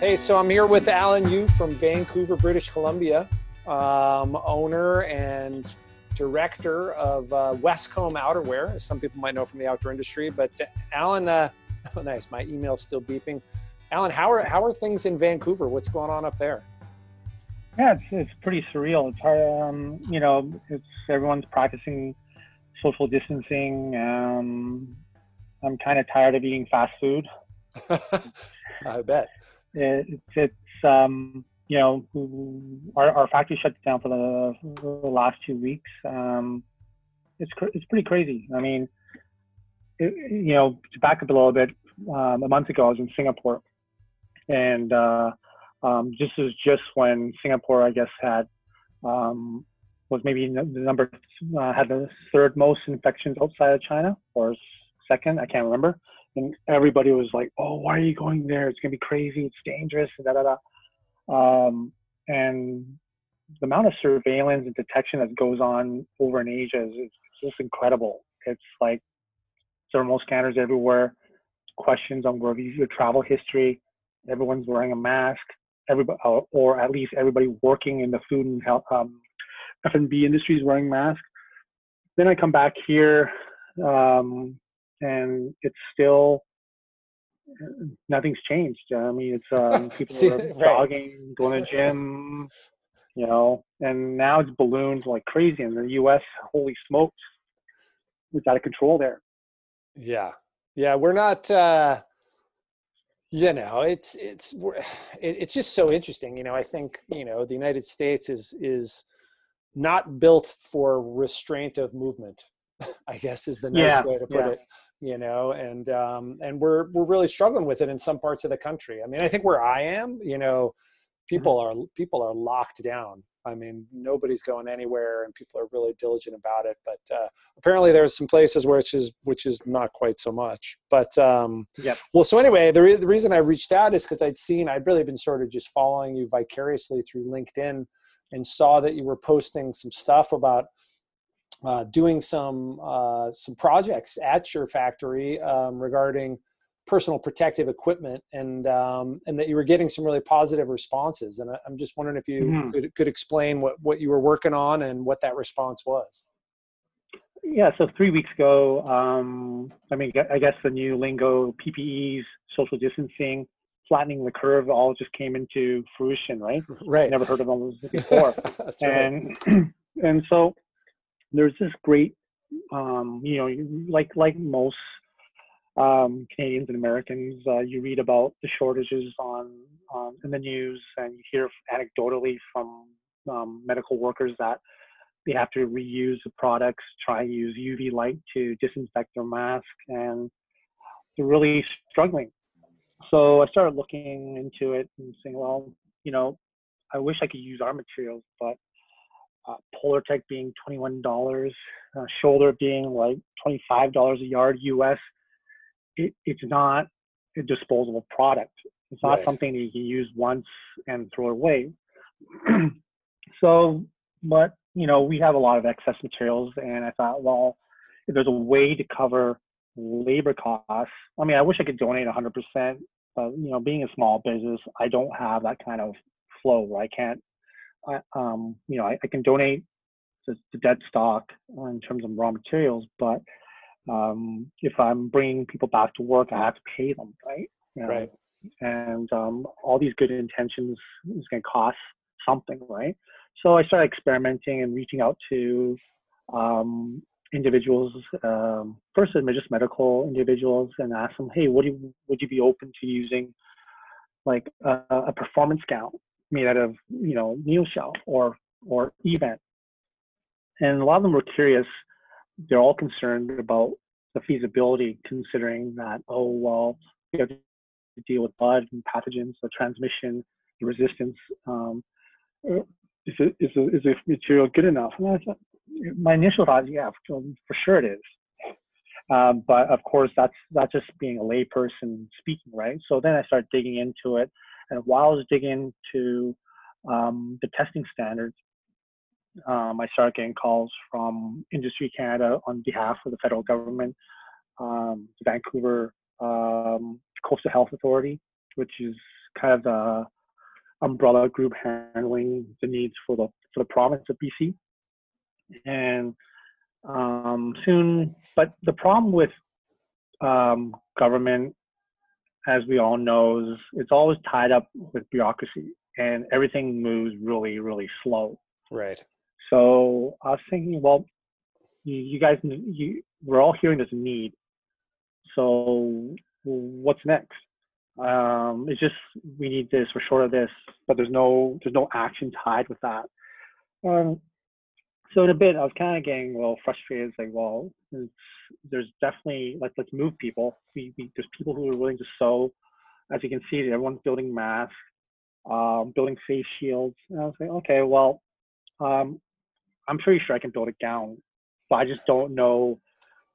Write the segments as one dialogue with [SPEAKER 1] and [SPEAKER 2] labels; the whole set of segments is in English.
[SPEAKER 1] Hey, so I'm here with Alan Yu from Vancouver, British Columbia, um, owner and director of uh, Westcomb Outerwear, as some people might know from the outdoor industry. But uh, Alan, uh, oh, nice, my email's still beeping. Alan, how are how are things in Vancouver? What's going on up there?
[SPEAKER 2] Yeah, it's it's pretty surreal. It's hard, um, you know, it's everyone's practicing social distancing. Um, I'm kind of tired of eating fast food.
[SPEAKER 1] I bet
[SPEAKER 2] it, it's um, you know our, our factory shut down for the, the last two weeks. Um, it's it's pretty crazy. I mean, it, you know, to back up a little bit, um, a month ago I was in Singapore, and uh, um, this is just when Singapore, I guess, had um, was maybe the number uh, had the third most infections outside of China or second, I can't remember and everybody was like, "Oh, why are you going there? It's gonna be crazy. It's dangerous." Da da da. Um, and the amount of surveillance and detection that goes on over in Asia is, just incredible. It's like thermal scanners everywhere, questions on where your travel history. Everyone's wearing a mask. Everybody, or at least everybody working in the food and health, um, F&B industry is wearing masks. Then I come back here um, and it's still nothing's changed. I mean, it's um, people See, are right. jogging, going to gym, you know, and now it's ballooned like crazy in the U.S. Holy smokes, it's out of control there.
[SPEAKER 1] Yeah, yeah, we're not. uh you know it's it's it's just so interesting you know i think you know the united states is is not built for restraint of movement i guess is the nice yeah, way to put yeah. it you know and um and we're we're really struggling with it in some parts of the country i mean i think where i am you know mm-hmm. people mm-hmm. are people are locked down i mean nobody's going anywhere and people are really diligent about it but uh, apparently there's some places where it's which is not quite so much but um yeah well so anyway the, re- the reason i reached out is because i'd seen i'd really been sort of just following you vicariously through linkedin and saw that you were posting some stuff about uh, doing some uh, some projects at your factory um, regarding personal protective equipment and um, and that you were getting some really positive responses. And I, am just wondering if you mm-hmm. could, could explain what, what you were working on and what that response was.
[SPEAKER 2] Yeah so three weeks ago um, i mean i guess the new lingo ppes social distancing flattening the curve all just came into fruition right?
[SPEAKER 1] Right.
[SPEAKER 2] Never heard of them before. And right. and so there's this great, um, you know, like like most um, Canadians and Americans, uh, you read about the shortages on, on in the news, and you hear anecdotally from um, medical workers that they have to reuse the products, try to use UV light to disinfect their mask, and they're really struggling. So I started looking into it and saying, well, you know, I wish I could use our materials, but uh, Polartec being $21, uh, Schoeller being like $25 a yard US. It, it's not a disposable product. It's not right. something that you can use once and throw away. so, but you know, we have a lot of excess materials, and I thought, well, if there's a way to cover labor costs, I mean, I wish I could donate 100%. But you know, being a small business, I don't have that kind of flow. Where I can't I, um, you know, I, I can donate the, the dead stock in terms of raw materials, but um, if I'm bringing people back to work, I have to pay them, right?
[SPEAKER 1] You know? Right.
[SPEAKER 2] And um, all these good intentions is going to cost something, right? So I started experimenting and reaching out to um, individuals, um, first just medical individuals, and ask them, hey, what do you, would you be open to using like a, a performance gown made out of you know shell or or eVent. And a lot of them were curious. They're all concerned about the feasibility considering that oh well you have to deal with blood and pathogens the transmission the resistance um, is, it, is, it, is the material good enough? Thought, my initial thought yeah for, for sure it is. Um, but of course that's that's just being a layperson speaking right? So then i started digging into it and while I was digging into um, the testing standards, um, I started getting calls from Industry Canada on behalf of the federal government, um, the Vancouver um, Coastal Health Authority, which is kind of the umbrella group handling the needs for the for the province of BC. And um, soon, but the problem with um, government, as we all know, it's always tied up with bureaucracy, and everything moves really, really slow.
[SPEAKER 1] Right.
[SPEAKER 2] So I was thinking, well, you, you guys, you, we're all hearing this need. So what's next? Um, it's just we need this, we're short of this, but there's no there's no action tied with that. Um, so in a bit, I was kind of getting a little frustrated. Like, well, there's definitely like let's move people. We, we, there's people who are willing to sew. As you can see, everyone's building masks, um, building face shields. And I was like, okay, well, um, I'm pretty sure I can build a gown, but I just don't know.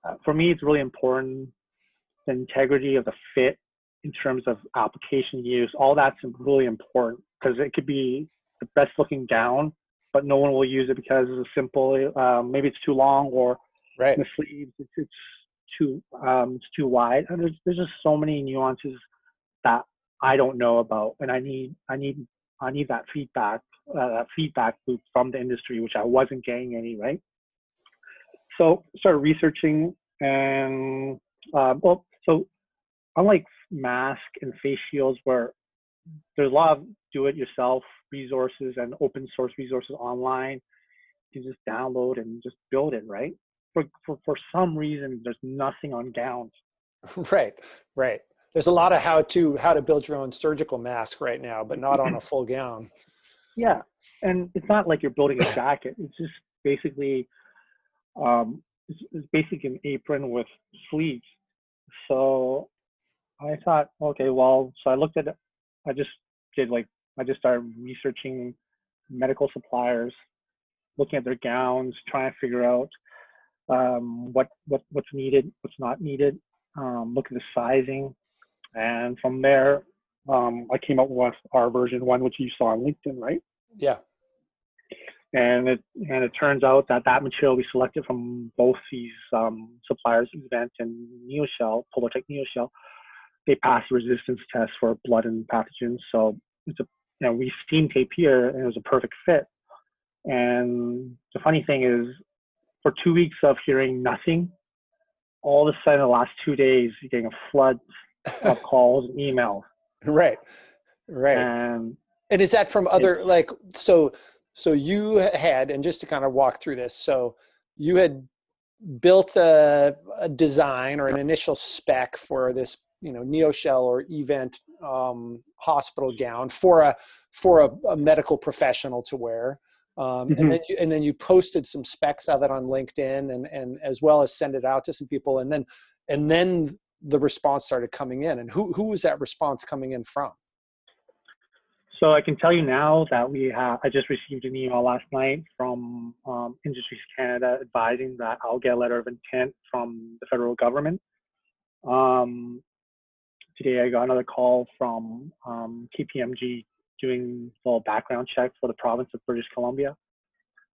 [SPEAKER 2] Uh, for me, it's really important the integrity of the fit in terms of application use. All that's really important because it could be the best looking gown, but no one will use it because it's simple. Um, maybe it's too long, or
[SPEAKER 1] right.
[SPEAKER 2] the sleeves it's, it's too um, it's too wide. And there's there's just so many nuances that I don't know about, and I need I need I need that feedback uh, feedback loop from the industry, which I wasn't getting any right. So started researching, and uh, well, so unlike mask and face shields, where there's a lot of do-it-yourself resources and open source resources online. You just download and just build it, right? For, for, for some reason, there's nothing on gowns.
[SPEAKER 1] Right, right. There's a lot of how to how to build your own surgical mask right now, but not on a full gown.
[SPEAKER 2] Yeah, and it's not like you're building a jacket. It's just basically, um, it's, it's basically an apron with sleeves. So I thought, okay, well, so I looked at it. I just did like I just started researching medical suppliers, looking at their gowns, trying to figure out um, what what what's needed, what's not needed. Um, look at the sizing, and from there, um, I came up with our version one, which you saw on LinkedIn, right?
[SPEAKER 1] Yeah.
[SPEAKER 2] And it and it turns out that that material we selected from both these um, suppliers, eVent and NeoShell, Polartec NeoShell, they passed resistance tests for blood and pathogens. So it's a you know, we steam tape here and it was a perfect fit. And the funny thing is, for two weeks of hearing nothing, all of a sudden, the last two days, you're getting a flood of calls and emails.
[SPEAKER 1] Right, right.
[SPEAKER 2] And
[SPEAKER 1] and is that from other like so? So you had, and just to kind of walk through this, so you had built a, a design or an initial spec for this you know NeoShell or eVent um, hospital gown for a for a, a medical professional to wear um, mm-hmm. and then you, and then you posted some specs of it on linkedin and and as well as send it out to some people and then and then the response started coming in and who who was that response coming in from
[SPEAKER 2] so I can tell you now that we have. I just received an email last night from um, Industries Canada advising that I'll get a letter of intent from the federal government. Um, today I got another call from um, KPMG doing full background check for the province of British Columbia.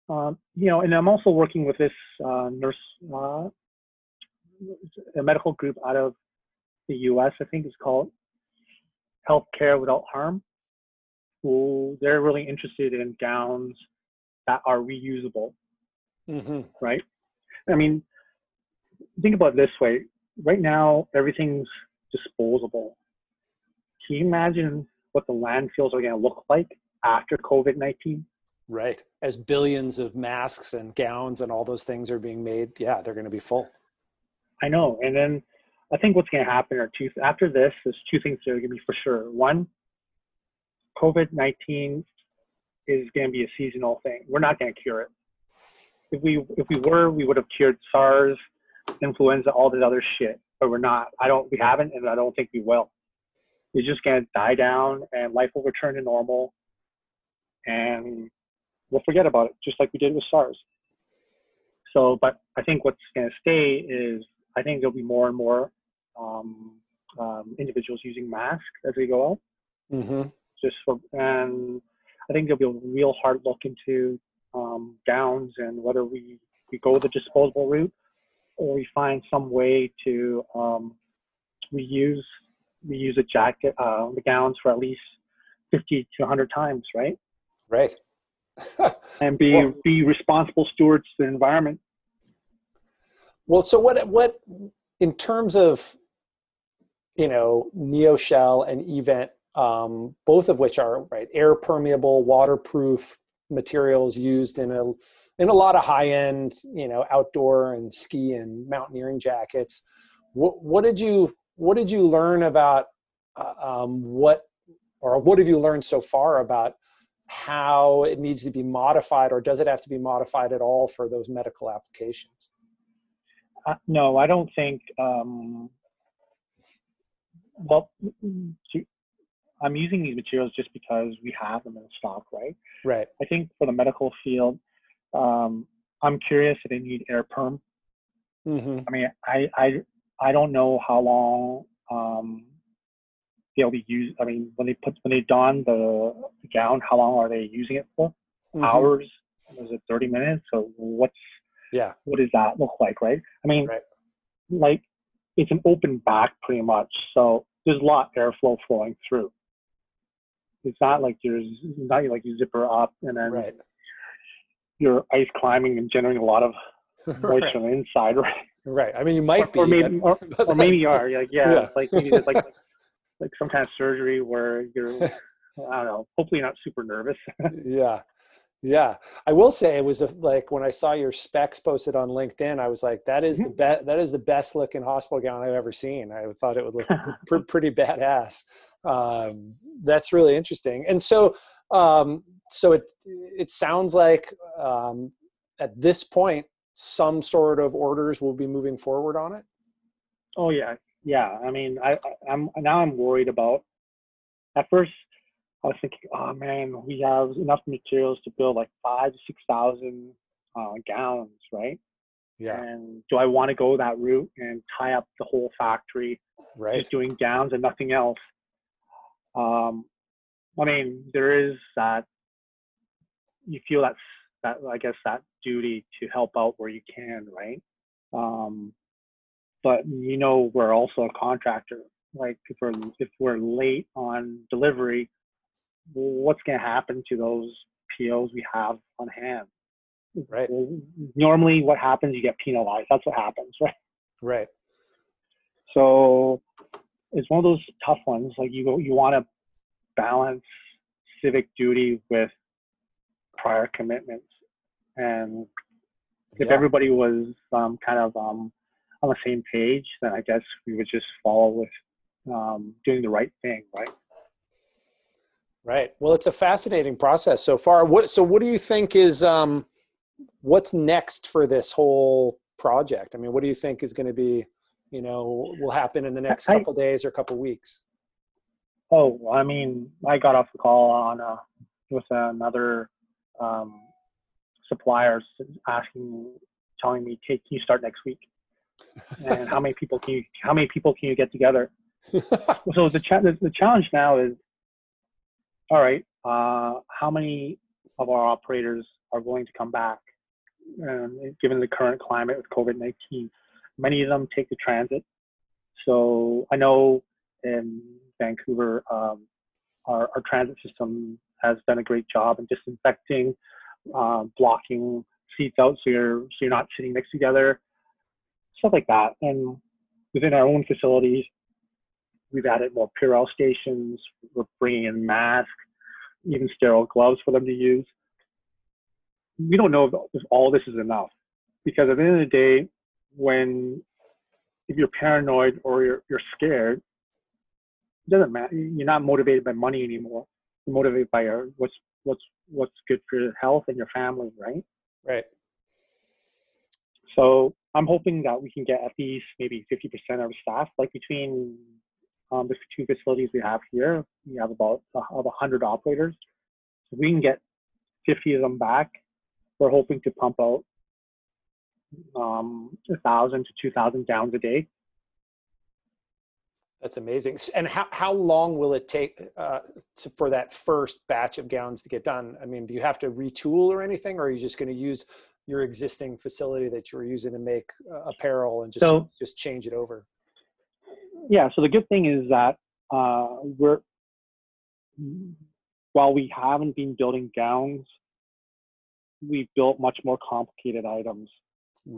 [SPEAKER 2] Um, you know, and I'm also working with this uh, nurse, uh, a medical group out of the U.S. I think it's called Healthcare Without Harm. Who they're really interested in gowns that are reusable,
[SPEAKER 1] mm-hmm.
[SPEAKER 2] right? I mean, think about it this way. Right now, everything's disposable. Can you imagine what the landfills are going to look like after COVID 19?
[SPEAKER 1] Right. As billions of masks and gowns and all those things are being made, yeah, they're going to be full.
[SPEAKER 2] I know. And then I think what's going to happen are two, after this, there's two things that are going to be for sure. One, COVID 19 is going to be a seasonal thing. We're not going to cure it. If we, if we were, we would have cured SARS, influenza, all this other shit but we're not. I don't. We haven't, and I don't think we will. It's just gonna die down, and life will return to normal, and we'll forget about it, just like we did with SARS. So, but I think what's gonna stay is I think there'll be more and more um, um, individuals using masks as we go out.
[SPEAKER 1] Mm-hmm.
[SPEAKER 2] Just for, and I think there'll be a real hard look into um, gowns and whether we we go the disposable route or we find some way to um, reuse reuse a jacket, uh, the gowns for at least 50 to 100 times, right?
[SPEAKER 1] Right.
[SPEAKER 2] and be well, be responsible stewards to the environment.
[SPEAKER 1] Well, so what what in terms of you know NeoShell and eVent, um, both of which are right air permeable, waterproof materials used in a in a lot of high end you know outdoor and ski and mountaineering jackets. What what did you what did you learn about uh, um, what or what have you learned so far about how it needs to be modified or does it have to be modified at all for those medical applications?
[SPEAKER 2] Uh, no i don't think um, well i'm using these materials just because we have them in stock right?
[SPEAKER 1] Right.
[SPEAKER 2] I think for the medical field um, i'm curious if they need air perm mm-hmm. i mean i i i don't know how long um, they'll be used. I mean, when they put when they don the, gown, how long are they using it for? Mm-hmm. Hours? Was it thirty minutes? So what's
[SPEAKER 1] yeah?
[SPEAKER 2] What does that look like, right? I mean,
[SPEAKER 1] right.
[SPEAKER 2] like it's an open back pretty much, so there's a lot of airflow flowing through. It's not like there's not like you zip her up and then
[SPEAKER 1] right.
[SPEAKER 2] You're ice climbing and generating a lot of moisture the inside, right?
[SPEAKER 1] Right. I mean, you might
[SPEAKER 2] or,
[SPEAKER 1] be,
[SPEAKER 2] maybe, or, or, maybe you are. Like, yeah, yeah. like maybe like, like like some kind of surgery where you're I don't know, hopefully not super nervous.
[SPEAKER 1] yeah. Yeah, I will say it was a, like when I saw your specs posted on LinkedIn, I was like, "That is mm-hmm. the best. That is the best looking hospital gown I've ever seen." I thought it would look pr- pretty badass. Um, that's really interesting. And so, um, so it it sounds like um, at this point, some sort of orders will be moving forward on it.
[SPEAKER 2] Oh yeah, yeah, I mean, I, I'm now I'm worried about. At first, I was thinking, oh man, we have enough materials to build like five to six thousand uh, gallons, right?
[SPEAKER 1] Yeah.
[SPEAKER 2] And do I want to go that route and tie up the whole factory,
[SPEAKER 1] right?
[SPEAKER 2] Just doing gowns and nothing else? Um, I mean, there is that. You feel that that I guess that duty to help out where you can, right? Um, but you know we're also a contractor. Like if we're if we're late on delivery, what's going to happen to those POs we have on hand?
[SPEAKER 1] Right.
[SPEAKER 2] Normally, what happens? You get penalized. That's what happens, right?
[SPEAKER 1] Right.
[SPEAKER 2] So it's one of those tough ones. Like you you want to balance civic duty with prior commitments, and if yeah. everybody was um, kind of um, on the same page, then I guess we would just follow with um, doing the right thing, right?
[SPEAKER 1] Right. Well, it's a fascinating process so far. What so what do you think is um, what's next for this whole project? I mean, what do you think is going to be, you know, will happen in the next I, couple days or couple weeks?
[SPEAKER 2] Oh, I mean, I got off the call on uh, with another um, supplier asking, telling me, "Hey, can you start next week?" and how many people can you how many people can you get together? so the, cha- the, the challenge now is, all right, uh, how many of our operators are going to come back? Um, given the current climate with COVID nineteen, many of them take the transit. So I know in Vancouver, um, our, our transit system has done a great job in disinfecting, uh, blocking seats out so you're so you're not sitting next together stuff like that. And within our own facilities, we've added more Purell stations. We're bringing in masks, even sterile gloves for them to use. We don't know if all this is enough because at the end of the day, when if you're paranoid or you're, you're scared, it doesn't matter. You're not motivated by money anymore. Motivated by your, what's what's what's good for your health and your family, right?
[SPEAKER 1] Right.
[SPEAKER 2] So I'm hoping that we can get at least maybe 50% of staff, like between um, the two facilities we have here, we have about uh, 100 operators. So we can get 50 of them back. We're hoping to pump out um, 1,000 to 2,000 gowns a day.
[SPEAKER 1] That's amazing. And how, how long will it take uh, to, for that first batch of gowns to get done? I mean, do you have to retool or anything, or are you just going to use your existing facility that you were using to make uh, apparel and just so, just change it over?
[SPEAKER 2] Yeah. So the good thing is that uh, we're while we haven't been building gowns, we've built much more complicated items.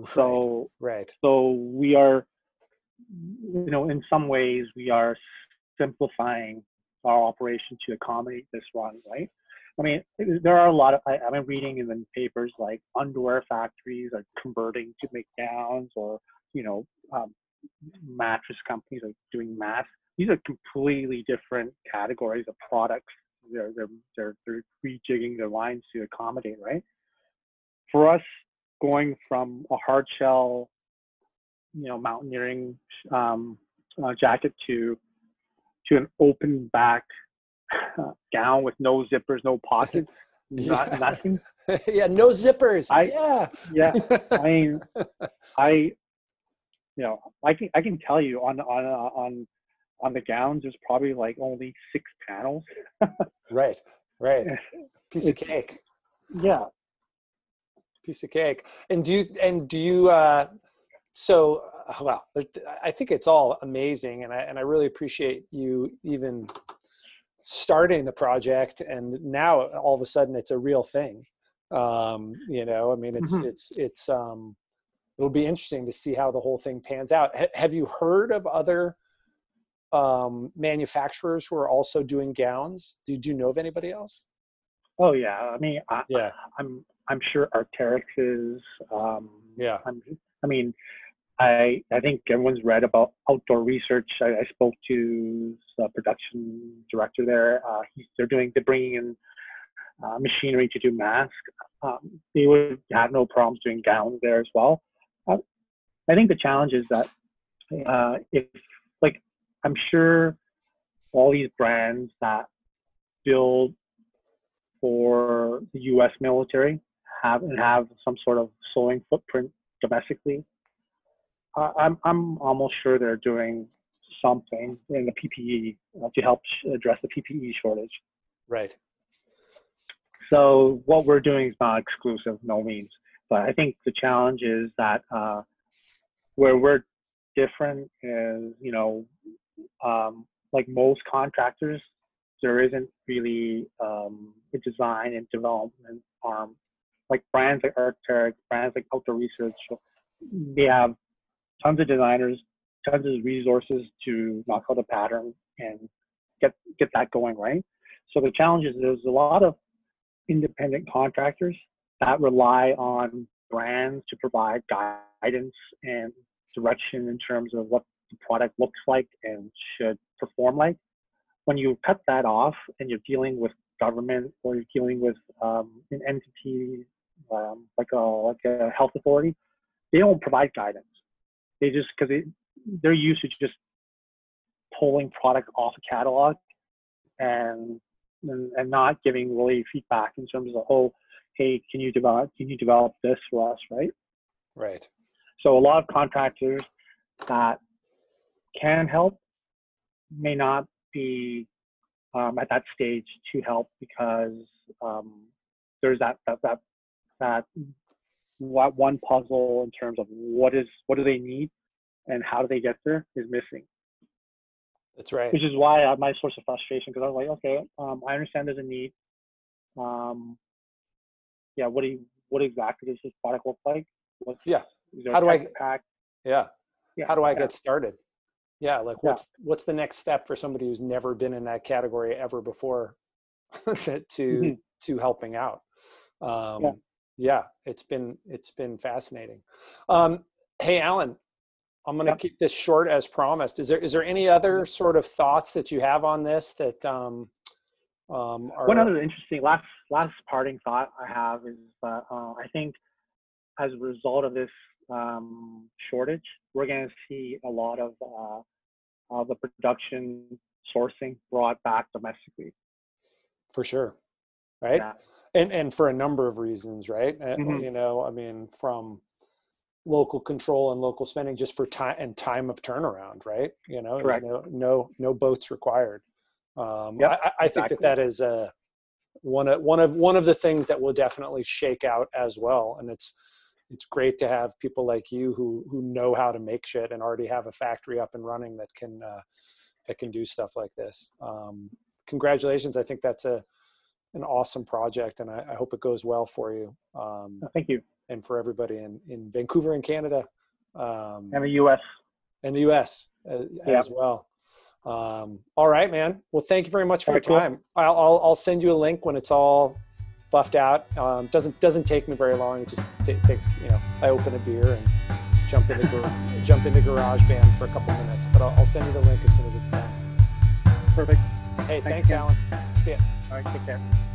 [SPEAKER 2] So
[SPEAKER 1] right.
[SPEAKER 2] So we are, you know, in some ways we are simplifying our operation to accommodate this run, right? I mean, there are a lot of, I, have been reading in the papers like underwear factories are converting to make gowns or, you know, um, mattress companies are doing masks. These are completely different categories of products. They're, they're, they're, they're rejigging their lines to accommodate, right? For us, going from a hard shell, you know, mountaineering um, uh, jacket to to an open back uh, gown with no zippers, no pockets, not
[SPEAKER 1] yeah.
[SPEAKER 2] nothing.
[SPEAKER 1] yeah, no zippers.
[SPEAKER 2] I,
[SPEAKER 1] yeah,
[SPEAKER 2] yeah. I mean, I, you know, I can I can tell you on on uh, on on the gowns, there's probably like only six panels.
[SPEAKER 1] right, right. Piece
[SPEAKER 2] it's,
[SPEAKER 1] of cake.
[SPEAKER 2] Yeah.
[SPEAKER 1] Piece of cake. And do you and do you? Uh, so uh, well, I think it's all amazing, and I and I really appreciate you even starting the project and now all of a sudden it's a real thing. Um, you know i mean it's mm-hmm. it's it's um, it'll be interesting to see how the whole thing pans out. H- have you heard of other um, manufacturers who are also doing gowns? Did you know of anybody else?
[SPEAKER 2] Oh yeah. I mean I,
[SPEAKER 1] yeah.
[SPEAKER 2] I'm i'm sure Arc'teryx is um,
[SPEAKER 1] yeah.
[SPEAKER 2] I'm, i mean I I think everyone's read about outdoor research. I, I spoke to the production director there. Uh, they're doing they're bringing in uh, machinery to do masks. Um, they would have no problems doing gowns there as well. Uh, I think the challenge is that uh, if like I'm sure all these brands that build for the U.S. military have and have some sort of sewing footprint domestically I'm I'm almost sure they're doing something in the PPE uh, to help address the PPE shortage.
[SPEAKER 1] Right.
[SPEAKER 2] So what we're doing is not exclusive, no means. But I think the challenge is that uh, where we're different is, you know, um, like most contractors, there isn't really um, a design and development arm. Like brands like Arc'teryx, brands like Outdoor Research, they have tons of designers, tons of resources to knock out a pattern and get get that going right. So the challenge is there's a lot of independent contractors that rely on brands to provide guidance and direction in terms of what the product looks like and should perform like. When you cut that off and you're dealing with government or you're dealing with um, an entity um, like a like a health authority, they don't provide guidance they just because they they're used to just pulling product off a catalog and, and and not giving really feedback in terms of oh hey can you develop can you develop this for us? Right?
[SPEAKER 1] Right.
[SPEAKER 2] So a lot of contractors that can help may not be um, at that stage to help because um, there's that that that that one puzzle in terms of what is what do they need and how do they get there is missing.
[SPEAKER 1] That's right.
[SPEAKER 2] Which is why I, my source of frustration because I was like, okay, um, I understand there's a need. Um, yeah, what do you, what exactly does this product look like?
[SPEAKER 1] What's, yeah. How do I pack? Yeah. yeah. How do I yeah. get started? Yeah, like what's yeah. what's the next step for somebody who's never been in that category ever before to mm-hmm. to helping out? Um, yeah it's been it's been fascinating. Um, hey alan i'm going to yep. keep this short as promised. Is there is there any other sort of thoughts that you have on this that um, um,
[SPEAKER 2] are... one other interesting last last parting thought i have is uh, uh, i think as a result of this um, shortage we're going to see a lot of uh, uh, the production sourcing brought back domestically.
[SPEAKER 1] For sure. Right? Yeah and and for a number of reasons right? Uh, mm-hmm. you know i mean from local control and local spending just for time and time of turnaround right? You know no no no boats required. Um yep, I, I exactly. think that that is a one of one of one of the things that will definitely shake out as well and it's it's great to have people like you who who know how to make shit and already have a factory up and running that can uh, that can do stuff like this. Um, congratulations i think that's a an awesome project, and I, I hope it goes well for you. Um,
[SPEAKER 2] Thank you.
[SPEAKER 1] and for everybody in, in Vancouver and Canada, um,
[SPEAKER 2] And the U.S.
[SPEAKER 1] and the U.S. as,
[SPEAKER 2] Yeah.
[SPEAKER 1] as well. Um, all right, man. Well, thank you very much for
[SPEAKER 2] All
[SPEAKER 1] your
[SPEAKER 2] cool.
[SPEAKER 1] time. I'll, I'll I'll send you a link when it's all buffed out. Um, doesn't doesn't take me very long. It just ta takes you know I open a beer and jump into gar- jump into GarageBand for a couple minutes. But I'll, I'll send you the link as soon as it's done.
[SPEAKER 2] Perfect.
[SPEAKER 1] Hey,
[SPEAKER 2] Thanks
[SPEAKER 1] thanks. Alan. See ya.
[SPEAKER 2] All right. Take care.